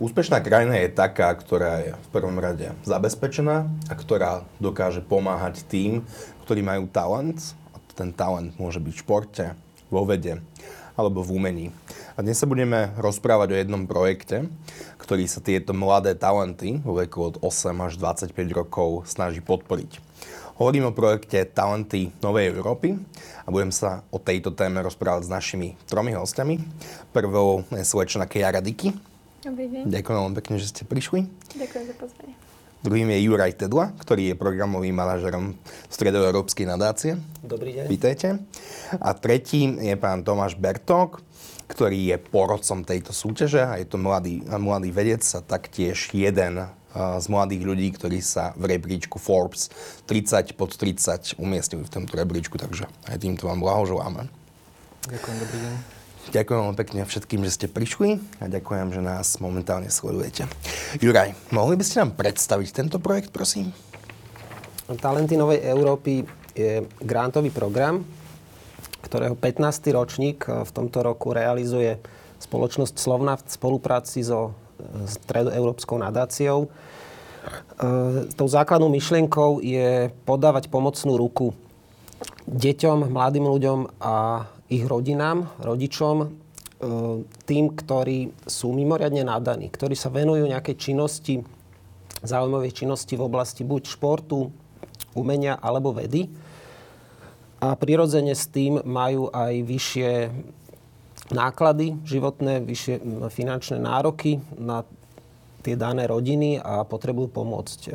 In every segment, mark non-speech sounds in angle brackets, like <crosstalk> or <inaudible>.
Úspešná krajina je taká, ktorá je v prvom rade zabezpečená a ktorá dokáže pomáhať tým, ktorí majú talent. A ten talent môže byť v športe, vo vede alebo v umení. A dnes sa budeme rozprávať o jednom projekte, ktorý sa tieto mladé talenty vo veku od 8 až 25 rokov snaží podporiť. Hovorím o projekte Talenty Novej Európy a budem sa o tejto téme rozprávať s našimi tromi hostiami. Prvou je slečna Kiara Diky, Dobrý deň. Ďakujem veľmi pekne, že ste prišli. Ďakujem za pozvanie. Druhým je Juraj Tedla, ktorý je programovým manažerom Stredoeurópskej nadácie. Dobrý deň. Vítejte. A tretím je pán Tomáš Bertok, ktorý je porodcom tejto súťaže a je to mladý, mladý vedec a taktiež jeden z mladých ľudí, ktorí sa v rebríčku Forbes 30 pod 30 umiestnili v tomto rebríčku, takže aj týmto vám blahoželáme. Ďakujem, dobrý deň. Ďakujem veľmi pekne všetkým, že ste prišli a ďakujem, že nás momentálne sledujete. Juraj, mohli by ste nám predstaviť tento projekt, prosím? Talenty Novej Európy je grantový program, ktorého 15. ročník e, v tomto roku realizuje spoločnosť Slovna v spolupráci so e, Stredoeurópskou nadáciou. E, tou základnou myšlienkou je podávať pomocnú ruku deťom, mladým ľuďom a ich rodinám, rodičom, e, tým, ktorí sú mimoriadne nadaní, ktorí sa venujú nejakej činnosti, zaujímavej činnosti v oblasti buď športu, umenia alebo vedy. A prirodzene s tým majú aj vyššie náklady životné, vyššie finančné nároky na tie dané rodiny a potrebujú pomôcť. E,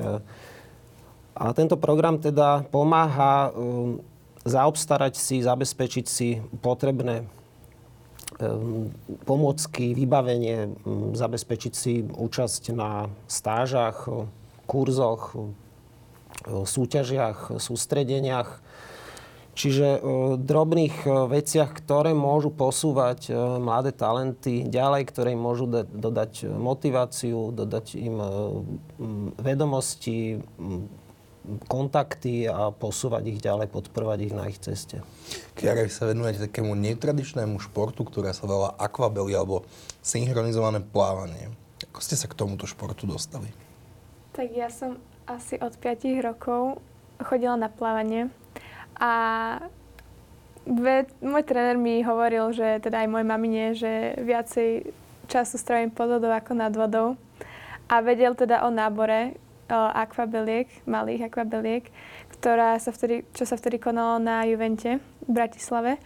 a tento program teda pomáha e, zaobstarať si, zabezpečiť si potrebné pomocky, vybavenie, zabezpečiť si účasť na stážach, kurzoch, súťažiach, sústredeniach. Čiže drobných veciach, ktoré môžu posúvať mladé talenty ďalej, ktoré im môžu dodať motiváciu, dodať im vedomosti, kontakty a posúvať ich ďalej, podporovať ich na ich ceste. Kiara, vy sa venujete takému netradičnému športu, ktorá sa volá akvabely alebo synchronizované plávanie. Ako ste sa k tomuto športu dostali? Tak ja som asi od 5 rokov chodila na plávanie a ve, môj tréner mi hovoril, že teda aj môj mamine, že viacej času strávim pod vodou ako nad vodou a vedel teda o nábore, akvabeliek, malých akvabeliek, ktorá sa vtedy, čo sa vtedy konalo na Juvente v Bratislave.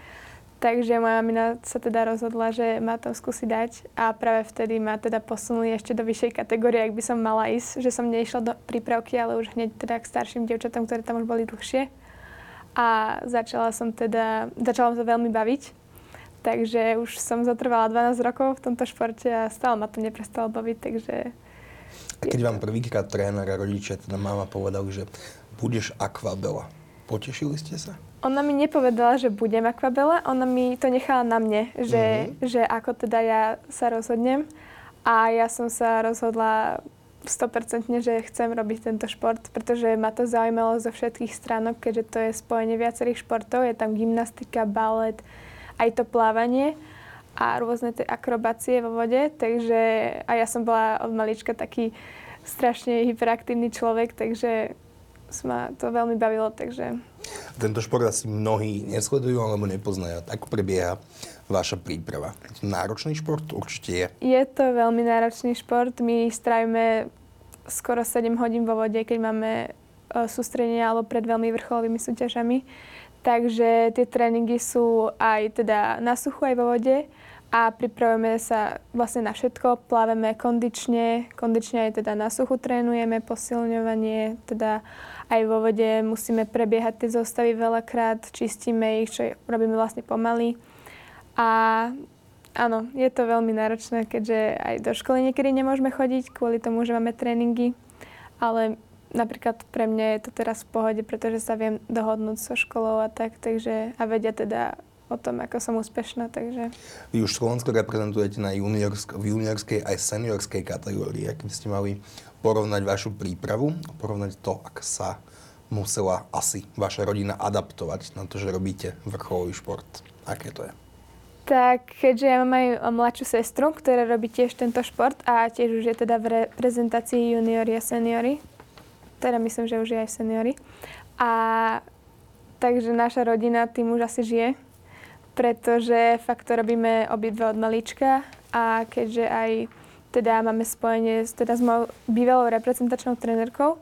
Takže moja mamina sa teda rozhodla, že ma to skúsi dať a práve vtedy ma teda posunuli ešte do vyššej kategórie, ak by som mala ísť, že som neišla do prípravky, ale už hneď teda k starším devčatám, ktoré tam už boli dlhšie. A začala som teda, začala sa veľmi baviť, takže už som zatrvala 12 rokov v tomto športe a stále ma to neprestalo baviť, takže a keď vám prvýkrát tréner a rodičia, teda mama povedali, že budeš akvabela, potešili ste sa? Ona mi nepovedala, že budem akvabela, ona mi to nechala na mne, že, mm-hmm. že ako teda ja sa rozhodnem. A ja som sa rozhodla 100% že chcem robiť tento šport, pretože ma to zaujímalo zo všetkých stránok, keďže to je spojenie viacerých športov. Je tam gymnastika, balet, aj to plávanie a rôzne tie akrobácie vo vode, takže a ja som bola od malička taký strašne hyperaktívny človek, takže ma to veľmi bavilo, takže... Tento šport asi mnohí nesledujú alebo nepoznajú. Ako prebieha vaša príprava? Je to náročný šport? Určite je. Je to veľmi náročný šport. My strávime skoro 7 hodín vo vode, keď máme e, sústredenie alebo pred veľmi vrcholovými súťažami. Takže tie tréningy sú aj teda na suchu, aj vo vode a pripravujeme sa vlastne na všetko. Plávame kondične, kondične aj teda na suchu trénujeme, posilňovanie, teda aj vo vode musíme prebiehať tie zostavy veľakrát, čistíme ich, čo robíme vlastne pomaly. A áno, je to veľmi náročné, keďže aj do školy niekedy nemôžeme chodiť kvôli tomu, že máme tréningy, ale napríklad pre mňa je to teraz v pohode, pretože sa viem dohodnúť so školou a tak, takže a vedia teda o tom, ako som úspešná, takže... Vy už Slovensko reprezentujete na juniorsk- v juniorskej aj seniorskej kategórii. Ak ste mali porovnať vašu prípravu, porovnať to, ak sa musela asi vaša rodina adaptovať na to, že robíte vrcholový šport. Aké to je? Tak keďže ja mám aj mladšiu sestru, ktorá robí tiež tento šport a tiež už je teda v reprezentácii juniori a seniory, teda myslím, že už je aj seniory. A takže naša rodina tým už asi žije, pretože fakt to robíme obidve od malička a keďže aj teda máme spojenie s, teda s mojou bývalou reprezentačnou trenérkou,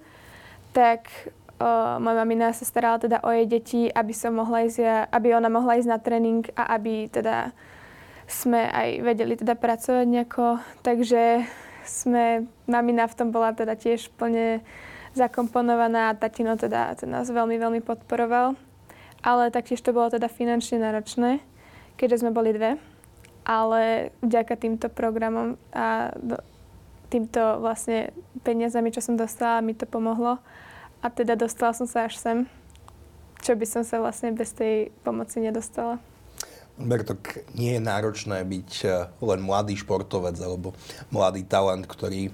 tak o, moja mamina sa starala teda o jej deti, aby, som mohla ísť, aby ona mohla ísť na tréning a aby teda sme aj vedeli teda pracovať nejako. Takže sme, mamina v tom bola teda tiež plne zakomponovaná a tatino teda, teda nás veľmi, veľmi podporoval. Ale taktiež to bolo teda finančne náročné, keďže sme boli dve. Ale vďaka týmto programom a týmto vlastne peniazami, čo som dostala, mi to pomohlo a teda dostala som sa až sem, čo by som sa vlastne bez tej pomoci nedostala. Bertok, nie je náročné byť eh, len mladý športovec alebo mladý talent, ktorý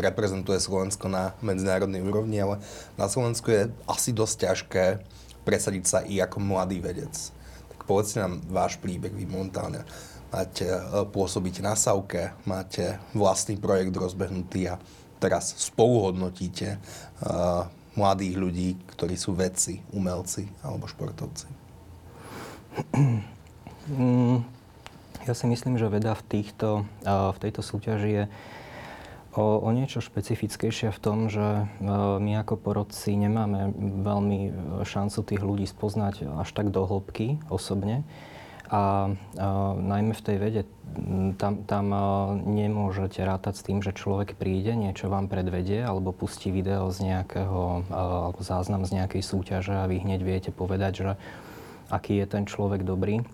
reprezentuje Slovensko na medzinárodnej úrovni, ale na Slovensku je asi dosť ťažké presadiť sa i ako mladý vedec. Tak povedzte nám váš príbeh, vy momentálne máte, eh, pôsobiť na Savke, máte vlastný projekt rozbehnutý a teraz spoluhodnotíte uh, mladých ľudí, ktorí sú vedci, umelci alebo športovci? Mm, ja si myslím, že veda v, týchto, v tejto súťaži je o, o niečo špecifickejšia v tom, že my ako porodci nemáme veľmi šancu tých ľudí spoznať až tak do hĺbky osobne. A, a najmä v tej vede, tam, tam nemôžete rátať s tým, že človek príde, niečo vám predvedie, alebo pustí video z nejakého, alebo záznam z nejakej súťaže a vy hneď viete povedať, že aký je ten človek dobrý.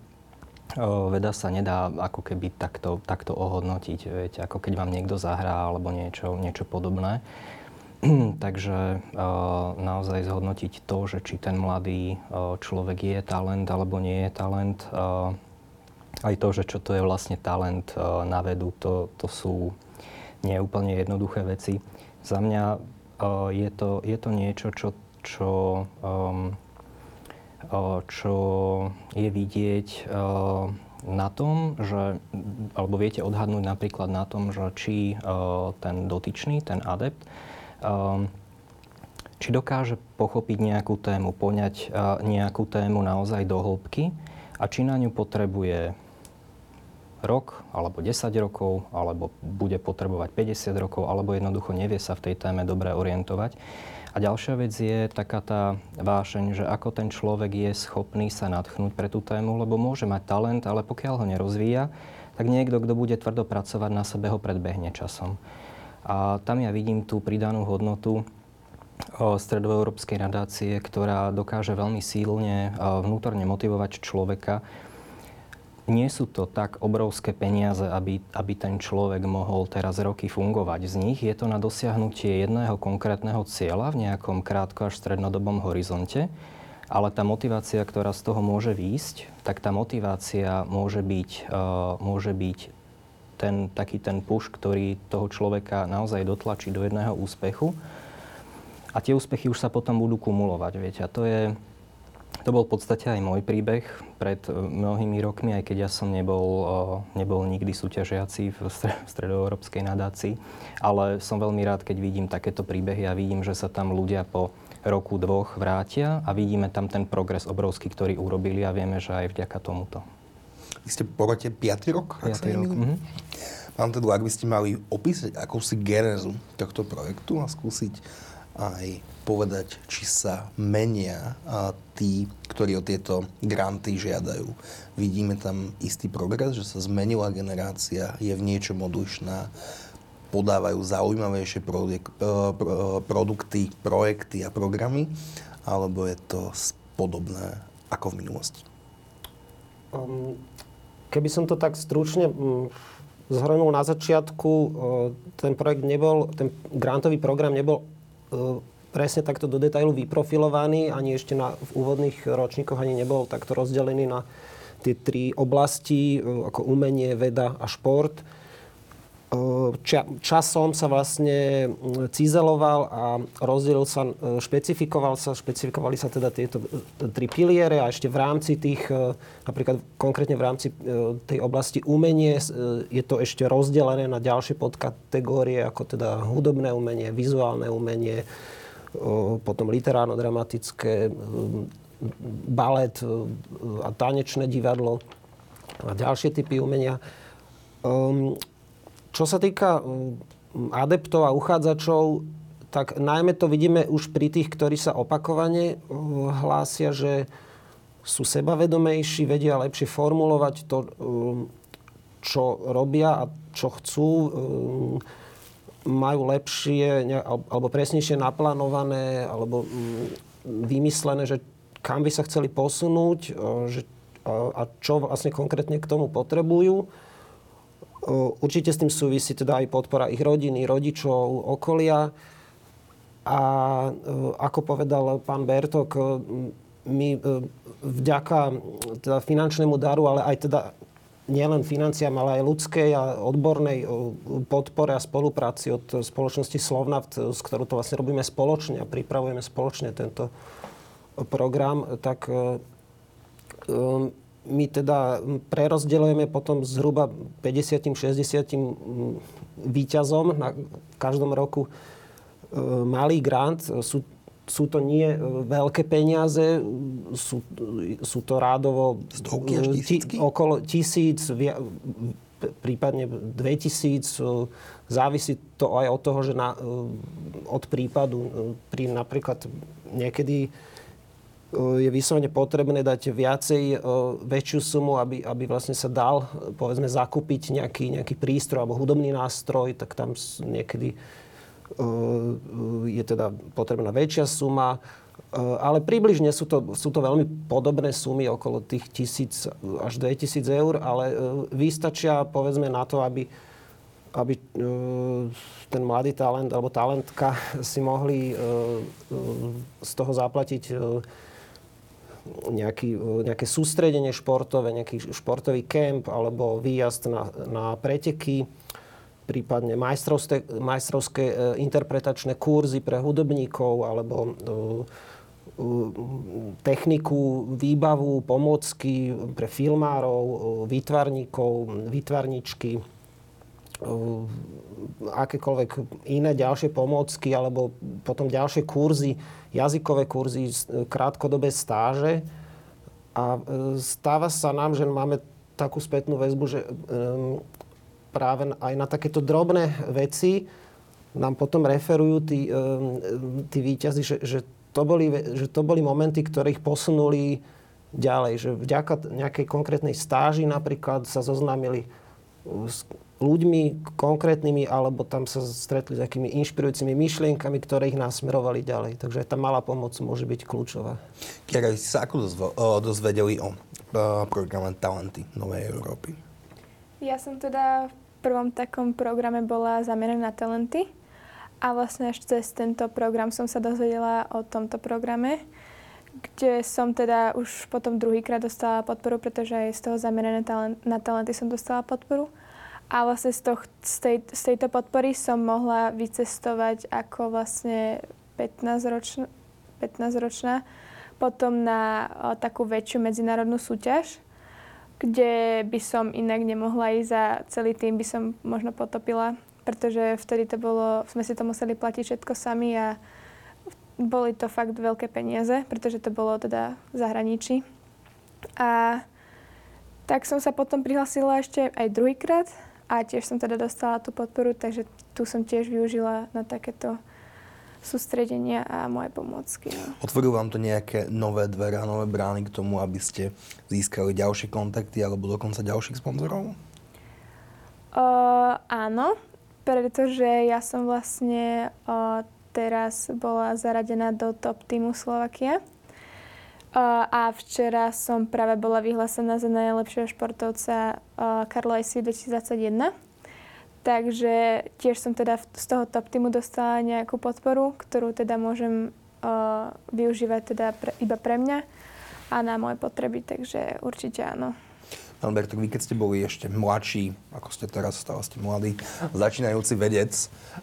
Veda sa nedá ako keby takto, takto ohodnotiť, viete, ako keď vám niekto zahrá alebo niečo, niečo podobné. <clears throat> Takže naozaj zhodnotiť to, že či ten mladý človek je talent alebo nie je talent, aj to, že čo to je vlastne talent na vedu, to, to sú nie úplne jednoduché veci. Za mňa je to, je to niečo, čo, čo, čo je vidieť na tom, že, alebo viete odhadnúť napríklad na tom, že či ten dotyčný, ten adept, či dokáže pochopiť nejakú tému, poňať nejakú tému naozaj do hĺbky a či na ňu potrebuje rok, alebo 10 rokov, alebo bude potrebovať 50 rokov, alebo jednoducho nevie sa v tej téme dobre orientovať. A ďalšia vec je taká tá vášeň, že ako ten človek je schopný sa nadchnúť pre tú tému, lebo môže mať talent, ale pokiaľ ho nerozvíja, tak niekto, kto bude tvrdo pracovať na sebe, ho predbehne časom. A tam ja vidím tú pridanú hodnotu stredoeurópskej nadácie, ktorá dokáže veľmi sílne vnútorne motivovať človeka. Nie sú to tak obrovské peniaze, aby, aby ten človek mohol teraz roky fungovať. Z nich je to na dosiahnutie jedného konkrétneho cieľa v nejakom krátko až strednodobom horizonte. Ale tá motivácia, ktorá z toho môže výjsť, tak tá motivácia môže byť, uh, môže byť ten, taký ten push, ktorý toho človeka naozaj dotlačí do jedného úspechu. A tie úspechy už sa potom budú kumulovať, viete. A to je, to bol v podstate aj môj príbeh pred e, mnohými rokmi, aj keď ja som nebol, e, nebol nikdy súťažiaci v stredoeurópskej nadácii. Ale som veľmi rád, keď vidím takéto príbehy a vidím, že sa tam ľudia po roku, dvoch vrátia a vidíme tam ten progres obrovský, ktorý urobili a vieme, že aj vďaka tomuto. Vy ste po rote 5. rok, ak sa rok. Mm-hmm. Pán Tedl, ak by ste mali opísať akúsi genézu tohto projektu a skúsiť aj povedať, či sa menia tí, ktorí o tieto granty žiadajú. Vidíme tam istý progres, že sa zmenila generácia, je v niečom odlišná, podávajú zaujímavejšie produk- e, produkty, projekty a programy, alebo je to podobné ako v minulosti? Um, Keby som to tak stručne mm, zhrnul na začiatku, ten projekt nebol, ten grantový program nebol presne takto do detailu vyprofilovaný, ani ešte na, v úvodných ročníkoch ani nebol takto rozdelený na tie tri oblasti, ako umenie, veda a šport. ča, časom sa vlastne cizeloval a rozdielil sa, špecifikoval sa, špecifikovali sa teda tieto tri piliere a ešte v rámci tých, napríklad konkrétne v rámci tej oblasti umenie je to ešte rozdelené na ďalšie podkategórie, ako teda hudobné umenie, vizuálne umenie, potom literárno-dramatické, balet a tanečné divadlo a ďalšie typy umenia. Um, čo sa týka mm, adeptov a uchádzačov, tak najmä to vidíme už pri tých, ktorí sa opakovane mm, hlásia, že sú sebavedomejší, vedia lepšie formulovať to, čo robia a čo chcú, majú lepšie alebo presnejšie naplánované alebo vymyslené, že kam by sa chceli posunúť že, a čo vlastne konkrétne k tomu potrebujú. Určite s tým súvisí teda aj podpora ich rodiny, rodičov, okolia. A ako povedal pán Bertok, my vďaka teda finančnému daru, ale aj teda nielen financiám, ale aj ľudskej a odbornej podpore a spolupráci od spoločnosti Slovnaft, s ktorou to vlastne robíme spoločne a pripravujeme spoločne tento program, tak my teda prerozdeľujeme potom zhruba 50-60 výťazom na každom roku e, malý grant. Sú, sú to nie e, veľké peniaze, sú, sú to rádovo Stovky až tisícky? okolo tisíc, prípadne 2000. Závisí to aj od toho, že na, od prípadu. Pri napríklad niekedy je vyslovene potrebné dať viacej, väčšiu sumu, aby, aby vlastne sa dal, povedzme, zakúpiť nejaký, nejaký prístroj alebo hudobný nástroj, tak tam niekedy je teda potrebná väčšia suma. Ale približne sú to, sú to veľmi podobné sumy, okolo tých tisíc až 2000 eur, ale vystačia povedzme na to, aby, aby ten mladý talent alebo talentka <laughs> si mohli z toho zaplatiť nejaký, nejaké sústredenie športové, nejaký športový kemp alebo výjazd na, na preteky, prípadne majstrovské, majstrovské e, interpretačné kurzy pre hudobníkov alebo e, e, techniku, výbavu, pomocky pre filmárov, výtvarníkov, výtvarničky, akékoľvek iné ďalšie pomôcky alebo potom ďalšie kurzy jazykové kurzy, krátkodobé stáže. A e, stáva sa nám, že máme takú spätnú väzbu, že práve aj na takéto drobné veci nám potom referujú tí, tí výťazi, že, že, to boli, že to boli momenty, ktoré ich posunuli ďalej. Že vďaka nejakej konkrétnej stáži napríklad sa zoznámili s ľuďmi konkrétnymi, alebo tam sa stretli s takými inšpirujúcimi myšlienkami, ktoré ich nasmerovali ďalej. Takže tá malá pomoc môže byť kľúčová. Kiara, ste sa ako dozvedeli o programe Talenty Novej Európy? Ja som teda v prvom takom programe bola zameraná na talenty a vlastne až cez tento program som sa dozvedela o tomto programe, kde som teda už potom druhýkrát dostala podporu, pretože aj z toho zamerané na talenty som dostala podporu. A vlastne z, toho, z, tej, z tejto podpory som mohla vycestovať ako vlastne 15-ročná, 15-ročná potom na o, takú väčšiu medzinárodnú súťaž, kde by som inak nemohla ísť a celý tým by som možno potopila, pretože vtedy to bolo, sme si to museli platiť všetko sami a boli to fakt veľké peniaze, pretože to bolo teda v zahraničí. A tak som sa potom prihlasila ešte aj druhýkrát a tiež som teda dostala tú podporu, takže tu som tiež využila na takéto sústredenia a moje pomôcky. No. Vám to nejaké nové dvere a nové brány k tomu, aby ste získali ďalšie kontakty alebo dokonca ďalších sponzorov? Uh, áno, pretože ja som vlastne uh, teraz bola zaradená do top týmu Slovakia a včera som práve bola vyhlásená za najlepšieho športovca Karlo IC 2021. Takže tiež som teda z toho top týmu dostala nejakú podporu, ktorú teda môžem využívať teda pre, iba pre mňa a na moje potreby, takže určite áno. Alberto, vy keď ste boli ešte mladší, ako ste teraz, stále ste mladý, začínajúci vedec,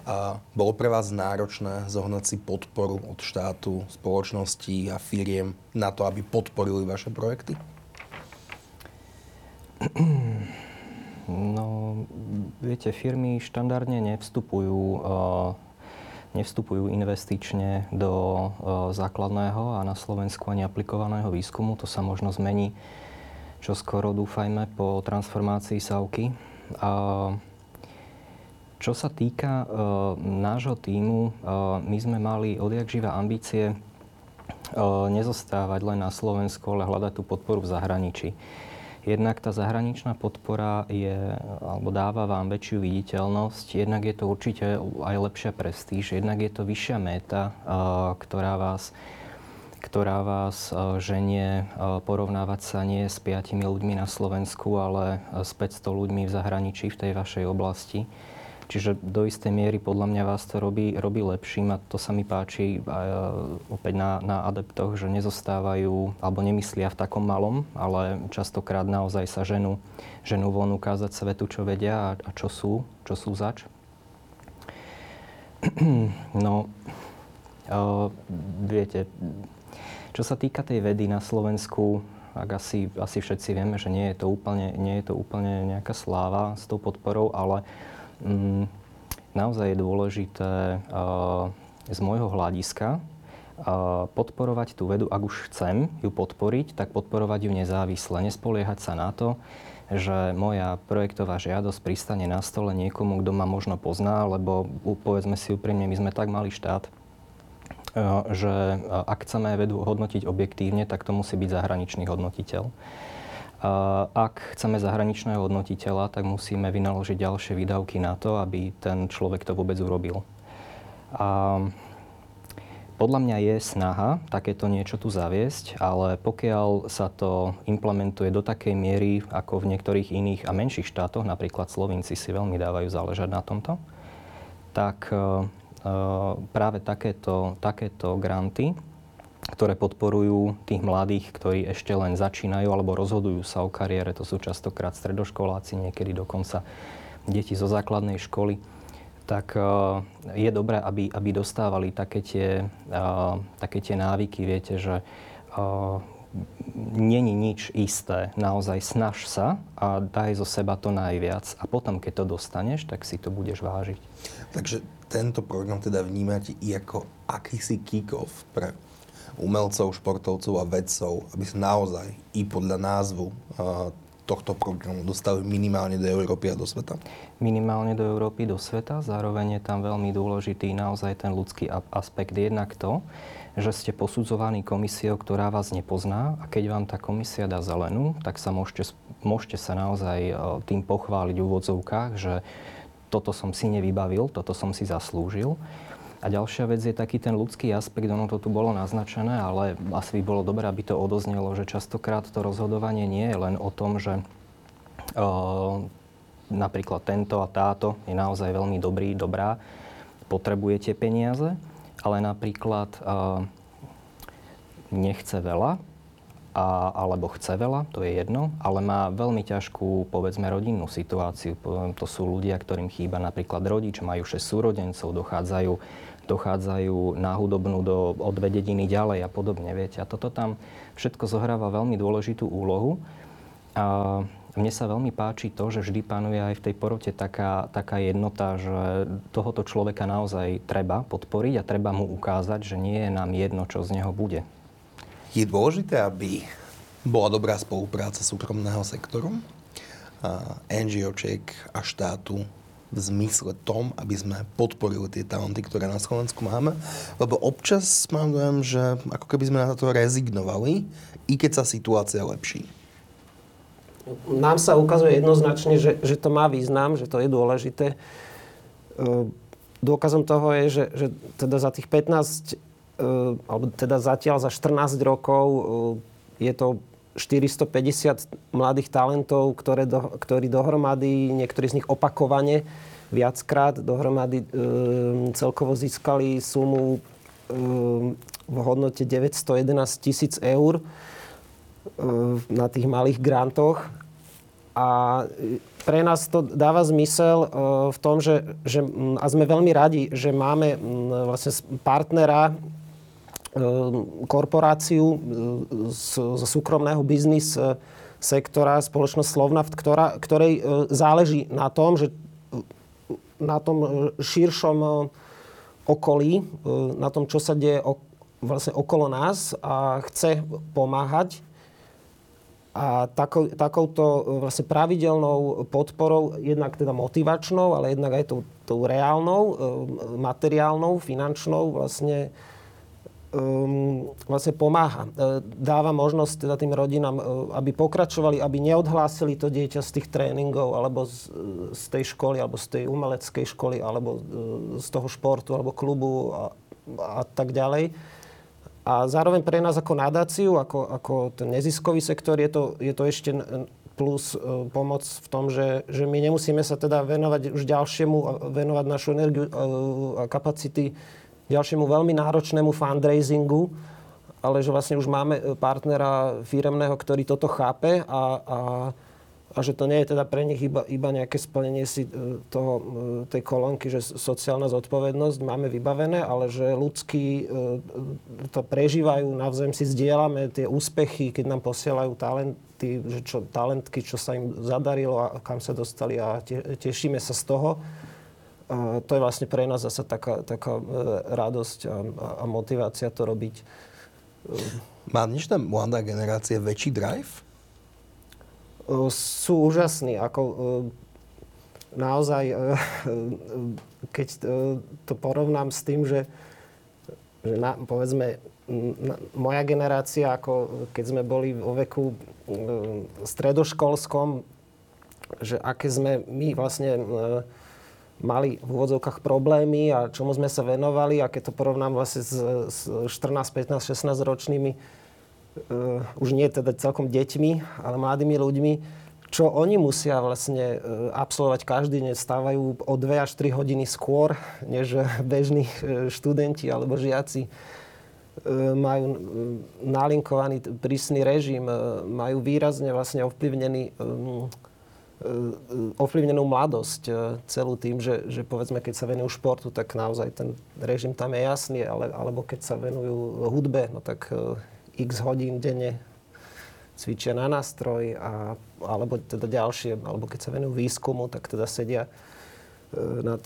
a bolo pre vás náročné zohnať si podporu od štátu, spoločností a firiem na to, aby podporili vaše projekty? <clears throat> No, viete, firmy štandardne nevstupujú, uh, nevstupujú investične do uh, základného a na Slovensku ani aplikovaného výskumu. To sa možno zmení čo skoro dúfajme po transformácii Savky. A čo sa týka e, nášho týmu, my sme mali odjak živa ambície nezostávať len na Slovensku, ale hľadať tú podporu v zahraničí. Jednak tá zahraničná podpora je, alebo dáva vám väčšiu viditeľnosť, jednak je to určite aj lepšia prestíž, jednak je to vyššia méta, ktorá vás ktorá vás e, ženie e, porovnávať sa nie s piatimi ľuďmi na Slovensku, ale s 500 ľuďmi v zahraničí v tej vašej oblasti. Čiže do istej miery podľa mňa vás to robí, robí lepším a to sa mi páči aj opäť na, na adeptoch, že nezostávajú alebo nemyslia v takom malom, ale častokrát naozaj sa ženú, ženú von ukázať svetu, čo vedia a, a čo sú, čo sú zač. <clears throat> No, uh, viete, čo sa týka tej vedy na Slovensku, ak asi, asi všetci vieme, že nie je to úplne, nie je to úplne nejaká sláva s tou podporou, ale mm, naozaj je dôležité uh, z môjho hľadiska uh, podporovať tú vedu, ak už chcem ju podporiť, tak podporovať ju nezávisle. Nespoliehať sa na to, že moja projektová žiadosť pristane na stole niekomu, kto ma možno pozná, lebo povedzme si úprimne, my sme tak malý štát, Eh, že eh, ak chceme vedu hodnotiť objektívne, tak to musí byť zahraničný hodnotiteľ. Ak chceme zahraničného hodnotiteľa, tak musíme vynaložiť ďalšie výdavky na to, aby ten človek to vôbec urobil. A podľa mňa je snaha takéto niečo tu zaviesť, ale pokiaľ sa to implementuje do takej miery, ako v niektorých iných a menších štátoch, napríklad Slovinci si veľmi dávajú záležať na tomto, tak Eh, práve takéto, takéto granty, ktoré podporujú tých mladých, ktorí ešte len začínajú alebo rozhodujú sa o kariére. To sú častokrát stredoškoláci, niekedy dokonca deti zo základnej školy. Tak eh, je dobré, aby, aby dostávali také tie, eh, také tie návyky. Viete, že není nič isté. Naozaj snaž sa a daj zo seba to najviac. A potom, keď to dostaneš, tak si to budeš vážiť. Takže tento program teda vnímate ako akýsi kick-off pre umelcov, športovcov a vedcov, aby sa naozaj i podľa názvu tohto programu dostali minimálne do Európy a do sveta? Minimálne do Európy, do sveta. Zároveň je tam veľmi dôležitý naozaj ten ľudský aspekt. Jednak to, že ste posudzovaní komisiou, ktorá vás nepozná a keď vám tá komisia dá zelenú, tak sa môžete, môžete sa naozaj e, tým pochváliť v úvodzovkách, že toto som si nevybavil, toto som si zaslúžil. A ďalšia vec je taký ten ľudský aspekt, ono to tu bolo naznačené, ale asi by bolo dobré, aby to odoznelo, že častokrát to rozhodovanie nie je len o tom, že uh, napríklad tento a táto je naozaj veľmi dobrý, dobrá, potrebujete peniaze, ale napríklad uh, nechce veľa, a, alebo chce veľa, to je jedno, ale má veľmi ťažkú, povedzme, rodinnú situáciu. To sú ľudia, ktorým chýba napríklad rodič, majú 6 súrodencov, dochádzajú, dochádzajú na hudobnú do, dve dediny ďalej a podobne, viete. A toto tam všetko zohráva veľmi dôležitú úlohu. A mne sa veľmi páči to, že vždy panuje aj v tej porote taká, taká jednota, že tohoto človeka naozaj treba podporiť a treba mu ukázať, že nie je nám jedno, čo z neho bude. Je dôležité, aby bola dobrá spolupráca súkromného sektoru, NGOček a štátu v zmysle tom, aby sme podporili tie talenty, ktoré na Slovensku máme. Lebo občas mám dojem, že ako keby sme na to rezignovali, i keď sa situácia lepší. Nám sa ukazuje jednoznačne, že, že to má význam, že to je dôležité. Dôkazom toho je, že, že teda za tých 15 E, alebo teda zatiaľ za 14 rokov e, je to 450 mladých talentov, ktoré do, ktorí dohromady, niektorí z nich opakovane, viackrát dohromady e, celkovo získali sumu e, v hodnote 911 tisíc eur e, na tých malých grantoch. A pre nás to dáva zmysel v tom, že, že a sme veľmi radi, že máme vlastne partnera, korporáciu z, z súkromného biznis sektora, spoločnosť Slovnaft, ktorá, ktorej záleží na tom, že na tom širšom okolí, na tom, čo sa deje vlastne okolo nás a chce pomáhať. A takou, takouto vlastne pravidelnou podporou, jednak teda motivačnou, ale jednak aj tou, tou reálnou, materiálnou, finančnou vlastne um, vlastne pomáha. E, dáva možnosť teda tým rodinám, aby pokračovali, aby neodhlásili to dieťa z tých tréningov, alebo z, z tej školy, alebo z tej umeleckej školy, alebo z toho športu, alebo klubu a, a tak ďalej a zároveň pre nás ako nadáciu, ako, ako ten neziskový sektor, je to, je to ešte plus e, pomoc v tom, že, že my nemusíme sa teda venovať už ďalšiemu, venovať našu energiu e, a kapacity ďalšiemu veľmi náročnému fundraisingu, ale že vlastne už máme partnera firemného, ktorý toto chápe a, a a že to nie je teda pre nich iba, iba nejaké splnenie si e, toho, e, tej kolónky, že sociálna zodpovednosť máme vybavené, ale že ľudskí e, to prežívajú, navzájom si zdieľame tie úspechy, keď nám posielajú talenty, že čo, talentky, čo sa im zadarilo a kam sa dostali a te, tešíme sa z toho. To je vlastne pre nás zase taká, taká radosť a, a motivácia to robiť. Má dnešná mladá generácia väčší drive? sú úžasní. Ako, naozaj, keď to porovnám s tým, že, že na, povedzme, moja generácia, ako keď sme boli vo veku stredoškolskom, že aké sme my vlastne mali v úvodzovkách problémy a čomu sme sa venovali a keď to porovnám vlastne s, s 14, 15, 16 ročnými uh, už nie teda celkom deťmi, ale mladými ľuďmi, čo oni musia vlastne uh, absolvovať každý deň, stávajú o 2 až 3 hodiny skôr, než <laughs> bežní uh, študenti alebo žiaci majú nalinkovaný prísny režim, majú výrazne vlastne ovplyvnený ovplyvnenú mladosť celú tým, že, že povedzme, keď sa venujú športu, tak naozaj ten režim tam je jasný, ale, alebo keď sa venujú hudbe, no tak x hodín denne cvičia na nástroj, a, alebo teda ďalšie, alebo keď sa venujú výskumu, tak teda sedia nad,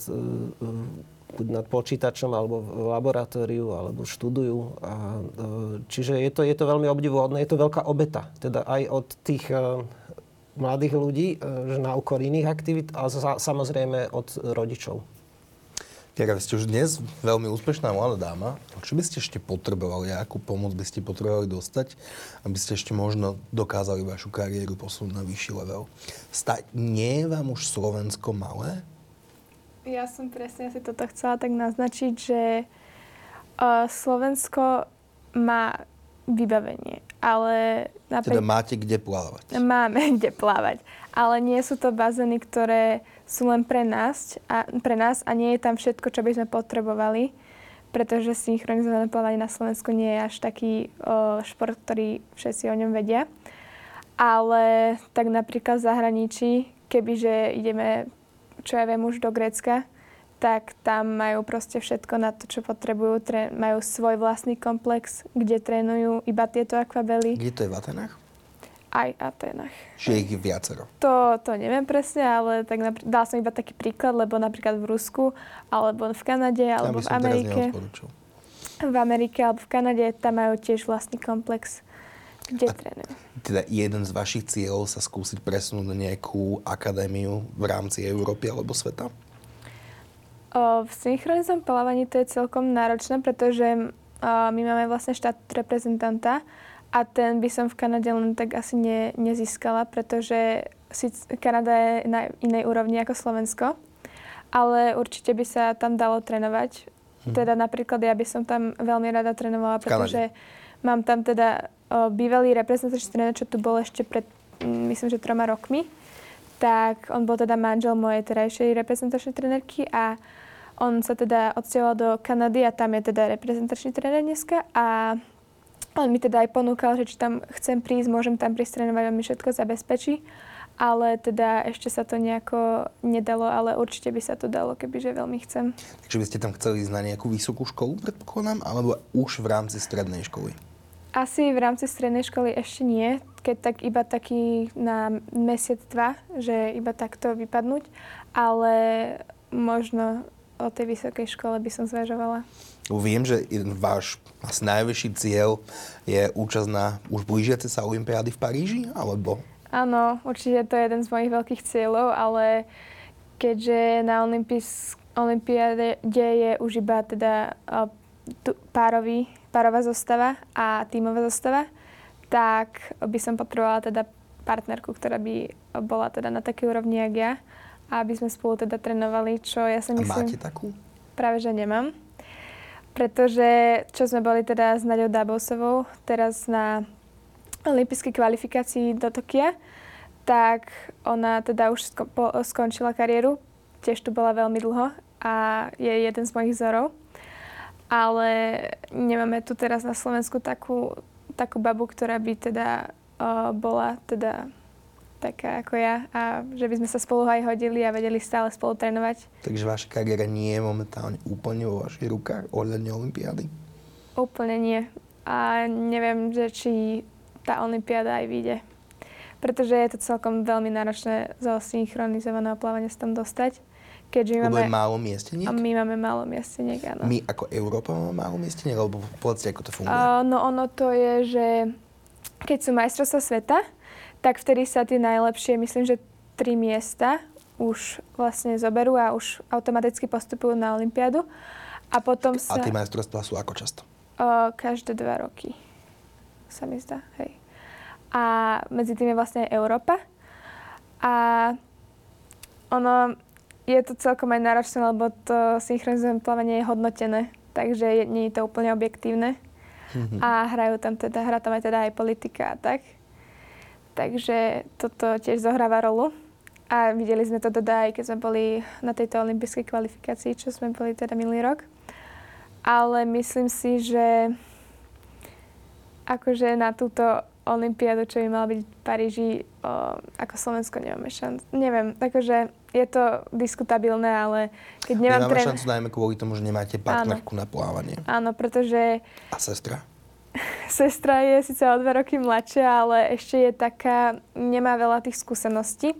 nad počítačom, alebo v laboratóriu, alebo študujú. A, čiže je to, je to veľmi obdivuhodné, je to veľká obeta, teda aj od tých mladých ľudí, že na úkor iných aktivít, a samozrejme od rodičov. Vy ste už dnes veľmi úspešná mladá dáma. Čo by ste ešte potrebovali? Akú pomoc by ste potrebovali dostať, aby ste ešte možno dokázali vašu kariéru posunúť na vyšší level? Sta- nie je vám už Slovensko malé? Ja som presne si toto chcela tak naznačiť, že uh, Slovensko má vybavenie, ale... Napríklad, teda máte kde plávať? Máme <laughs> kde plávať, ale nie sú to bazény, ktoré sú len pre nás, a, pre nás a nie je tam všetko, čo by sme potrebovali, pretože synchronizované plávanie na Slovensku nie je až taký o, šport, ktorý všetci o ňom vedia. Ale tak napríklad v zahraničí, kebyže ideme, čo ja viem, už do Grécka, tak tam majú proste všetko na to, čo potrebujú. Tré- majú svoj vlastný komplex, kde trénujú iba tieto akvabely. Kde to je v Atenách? aj Atenách. Čiže ich viacero? To, to neviem presne, ale tak napr- dal som iba taký príklad, lebo napríklad v Rusku, alebo v Kanade, alebo v Amerike. V Amerike alebo v Kanade tam majú tiež vlastný komplex, kde trénujú. Teda jeden z vašich cieľov sa skúsiť presunúť na nejakú akadémiu v rámci Európy alebo sveta? V synchronizom plávaní to je celkom náročné, pretože my máme vlastne štát reprezentanta, a ten by som v Kanade len tak asi ne, nezískala, pretože Kanada je na inej úrovni ako Slovensko, ale určite by sa tam dalo trénovať. Hm. Teda napríklad ja by som tam veľmi rada trénovala, pretože mám tam teda o, bývalý reprezentačný tréner, čo tu bol ešte pred, myslím, že troma rokmi. Tak on bol teda manžel mojej terajšej reprezentačnej trénerky a on sa teda odsťahoval do Kanady a tam je teda reprezentačný tréner dneska a on mi teda aj ponúkal, že či tam chcem prísť, môžem tam prísť trénovať, on mi všetko zabezpečí. ale teda ešte sa to nejako nedalo, ale určite by sa to dalo, kebyže veľmi chcem. Takže by ste tam chceli ísť na nejakú vysokú školu, predpokladám, alebo už v rámci strednej školy? Asi v rámci strednej školy ešte nie, keď tak iba taký na mesiac, dva, že iba takto vypadnúť, ale možno o tej vysokej škole by som zvažovala. Viem, že váš asi najvyšší cieľ je účasť na už blížiace sa Olympiády v Paríži, alebo Áno, určite to je jeden z mojich veľkých cieľov, ale keďže na Olympiáde je už iba teda párový, párová zostava a tímová zostava, tak by som potrebovala teda partnerku, ktorá by bola teda na takej úrovni, jak ja. A aby sme spolu teda trénovali, čo ja si myslím... A máte takú? Práve, že nemám. Pretože, čo sme boli teda s Naďou Dabosovou, teraz na olympijskej kvalifikácii do Tokia, tak ona teda už sko- po- skončila kariéru, tiež tu bola veľmi dlho a je jeden z mojich vzorov. Ale nemáme tu teraz na Slovensku takú, takú babu, ktorá by teda uh, bola teda taká ako ja a že by sme sa spolu aj hodili a vedeli stále spolu trénovať. Takže vaša kariéra nie je momentálne úplne vo vašich rukách ohľadne Olympiády? Úplne nie. A neviem, že či tá Olympiáda aj vyjde. Pretože je to celkom veľmi náročné zo synchronizovaného plávania sa tam dostať. Keďže my máme... málo miesteniek? A my máme málo miesteniek, áno. My ako Európa máme málo miesteniek? Alebo povedzte, ako to funguje? Uh, no ono to je, že keď sú majstrovstvá sveta, tak vtedy sa tie najlepšie, myslím, že tri miesta už vlastne zoberú a už automaticky postupujú na Olympiádu. A potom sa... A tie majstrovstvá sú ako často? Uh, každé dva roky sa mi zdá, hej. A medzi tým je vlastne aj Európa. A ono, je to celkom aj náročné, lebo to synchronizované plávanie je hodnotené, takže je, nie je to úplne objektívne. Mm-hmm. A hrajú tam teda, hrá tam aj teda aj politika a tak. Takže toto tiež zohráva rolu. A videli sme to teda aj keď sme boli na tejto olympijskej kvalifikácii, čo sme boli teda minulý rok. Ale myslím si, že akože na túto olympiádu, čo by mala byť v Paríži, o, ako Slovensko nemáme šancu. Neviem, takže je to diskutabilné, ale keď nemám Nemáme tren... šancu najmä kvôli tomu, že nemáte partnerku Áno. na plávanie. Áno, pretože... A sestra? Sestra je síce o dva roky mladšia, ale ešte je taká, nemá veľa tých skúseností.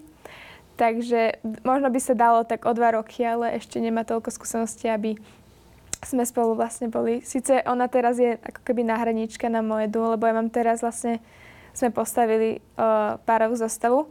Takže možno by sa dalo tak o dva roky, ale ešte nemá toľko skúseností, aby sme spolu vlastne boli. Sice ona teraz je ako keby náhradníčka na moje duo, lebo ja mám teraz vlastne, sme postavili uh, párovú zostavu,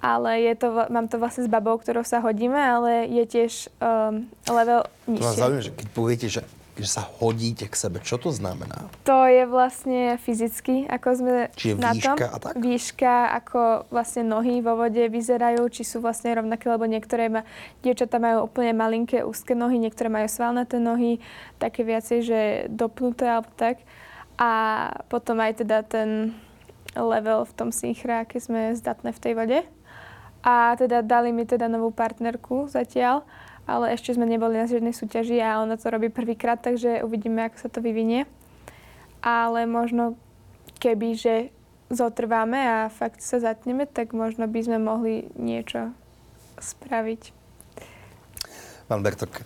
ale je to, mám to vlastne s babou, ktorou sa hodíme, ale je tiež um, level nižšie. To ma zaujíma, že keď poviete, že že sa hodíte k sebe. Čo to znamená? To je vlastne fyzicky, ako sme Čiže na výška tom. a tak? Výška, ako vlastne nohy vo vode vyzerajú, či sú vlastne rovnaké, lebo niektoré ma, dievčatá majú úplne malinké, úzke nohy, niektoré majú svalnaté nohy, také viacej, že dopnuté alebo tak. A potom aj teda ten level v tom synchra, aké sme zdatné v tej vode. A teda dali mi teda novú partnerku zatiaľ ale ešte sme neboli na žiadnej súťaži a ona to robí prvýkrát, takže uvidíme, ako sa to vyvinie. Ale možno keby, že zotrváme a fakt sa zatneme, tak možno by sme mohli niečo spraviť. Pán Bertok,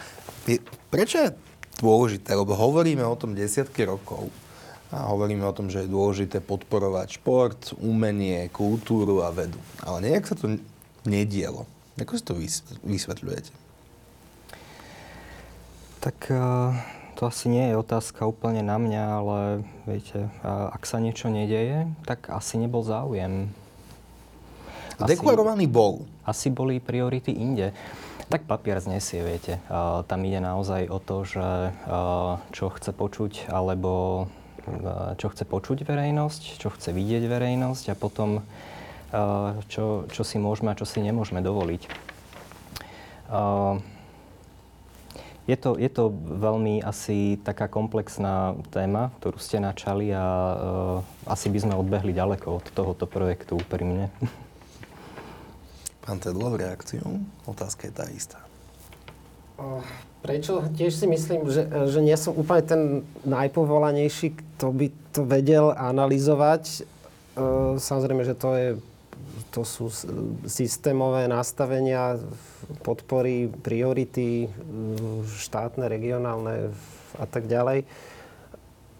prečo je dôležité, lebo hovoríme o tom desiatky rokov, a hovoríme o tom, že je dôležité podporovať šport, umenie, kultúru a vedu. Ale nejak sa to nedielo. Ako si to vysvetľujete? Tak eh, to asi nie je otázka úplne na mňa, ale viete, ak sa niečo nedeje, tak asi nebol záujem. Asi, Deklarovaný bol. Asi boli priority inde. Tak papier znesie, viete. Uh, tam ide naozaj o to, že uh, čo chce počuť, alebo čo chce počuť verejnosť, čo chce vidieť verejnosť a potom čo, čo si môžeme a čo si nemôžeme dovoliť. Je to, je to veľmi asi taká komplexná téma, ktorú ste načali a uh, asi by sme odbehli ďaleko od tohoto projektu úprimne. <laughs> Pán Tedlov, reakciu? Otázka je tá istá. Prečo? Tiež si myslím, že, že nie som úplne ten najpovolanejší, kto by to vedel analyzovať. Samozrejme, že to je to sú systémové nastavenia, podpory, priority, štátne, regionálne a tak ďalej.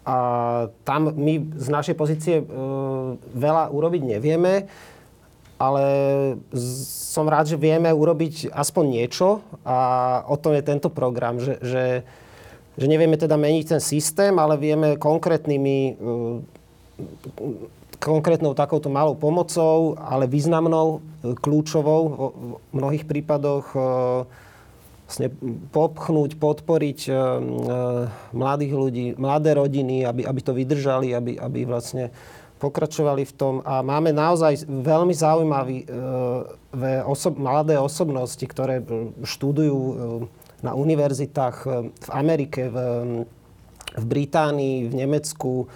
A tam my z našej pozície veľa urobiť nevieme, ale som rád, že vieme urobiť aspoň niečo a o to je tento program, že, že, že nevieme teda meniť ten systém, ale vieme konkrétnymi konkrétnou takouto malou pomocou, ale významnou, e, kľúčovou v mnohých prípadoch e, vlastne popchnúť, podporiť e, mladých ľudí, mladé rodiny, aby, aby to vydržali, aby, aby vlastne pokračovali v tom. A máme naozaj veľmi zaujímavé osob, mladé osobnosti, ktoré študujú na univerzitách v Amerike, v, v Británii, v Nemecku,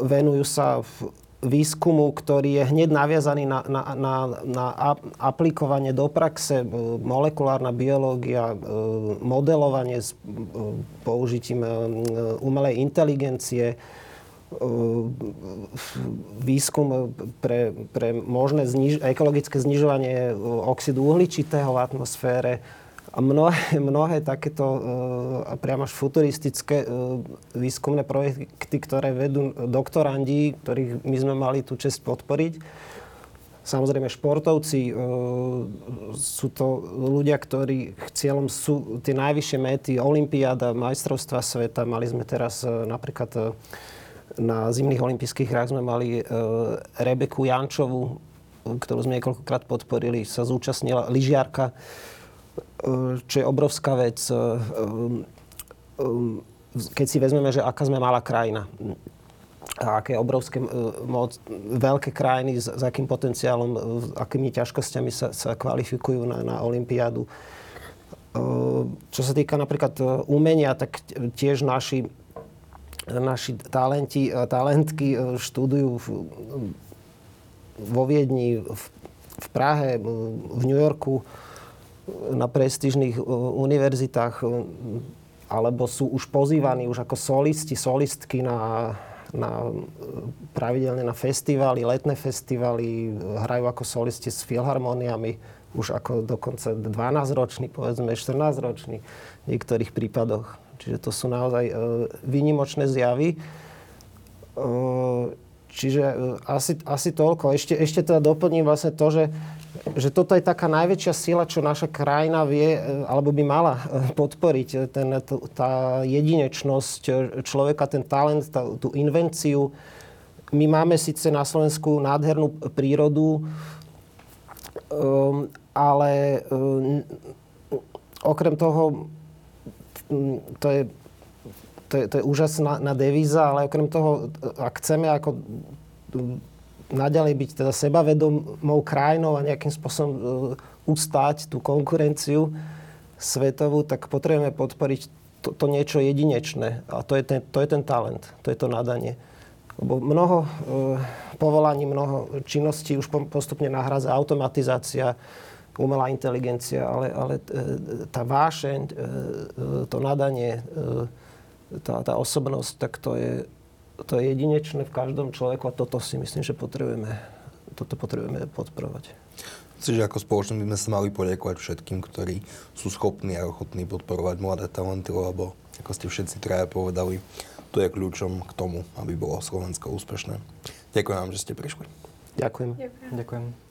venujú sa výskumu, ktorý je hneď naviazaný na, na, na, na aplikovanie do praxe, molekulárna biológia, modelovanie s použitím umelej inteligencie, výskum pre, pre možné zniž, ekologické znižovanie oxidu uhličitého v atmosfére, a mnohé, mnohé takéto uh, priamo až futuristické uh, výskumné projekty, ktoré vedú doktorandi, ktorých my sme mali tú čest podporiť. Samozrejme športovci, uh, sú to ľudia, ktorí cieľom sú tie najvyššie mety, Olympiáda, majstrovstva sveta. Mali sme teraz uh, napríklad uh, na zimných olympijských hrách sme mali uh, Rebeku Jančovu, ktorú sme niekoľkokrát podporili, sa zúčastnila lyžiarka čo je obrovská vec, e, e, keď si vezmeme, že aká sme malá krajina a aké obrovské, e, moc, veľké krajiny s, s akým potenciálom, s akými ťažkosťami sa, sa kvalifikujú na, na Olympiádu. Čo sa týka napríklad umenia, tak tiež naši, naši talenti, talentky študujú v, vo Viedni, v, v Prahe, v New Yorku na prestížnych uh, univerzitách uh, alebo sú už pozývaní už ako solisti, solistky na, na uh, pravidelne na festivály, letné festivály, hrajú ako solisti s filharmoniami, už ako dokonca 12-roční, povedzme 14-roční v niektorých prípadoch. Čiže to sú naozaj uh, výnimočné zjavy. Uh, čiže uh, asi, asi toľko. Ešte, ešte teda doplním vlastne to, že že toto je taká najväčšia sila, čo naša krajina vie, e, alebo by mala e, podporiť. E, ten, tá jedinečnosť človeka, ten talent, tá, tú invenciu. My máme síce na Slovensku nádhernú prírodu, um, ale um, okrem toho, to je, to je, to je úžasná devíza, ale okrem toho, ak chceme ako naďalej byť teda sebavedomou krajinou a nejakým spôsobom uh, ustáť tú konkurenciu svetovú, tak potrebujeme podporiť to, to niečo jedinečné. A to je, ten, to je ten talent, to je to nadanie. Lebo mnoho uh, povolaní, mnoho činností už postupne nahrádza automatizácia, umelá inteligencia, ale, ale uh, tá vášeň, uh, to nadanie, tá, tá osobnosť, tak to je, to je jedinečné v každom človeku a toto si myslím, že potrebujeme, toto potrebujeme podporovať. Myslím, že ako spoločnosť by sme sa mali poďakovať všetkým, ktorí sú schopní a ochotní podporovať mladé talenty, lebo ako ste všetci traja povedali, to je kľúčom k tomu, aby bolo Slovensko úspešné. Ďakujem vám, že ste prišli. Ďakujem. Ďakujem. Ďakujem.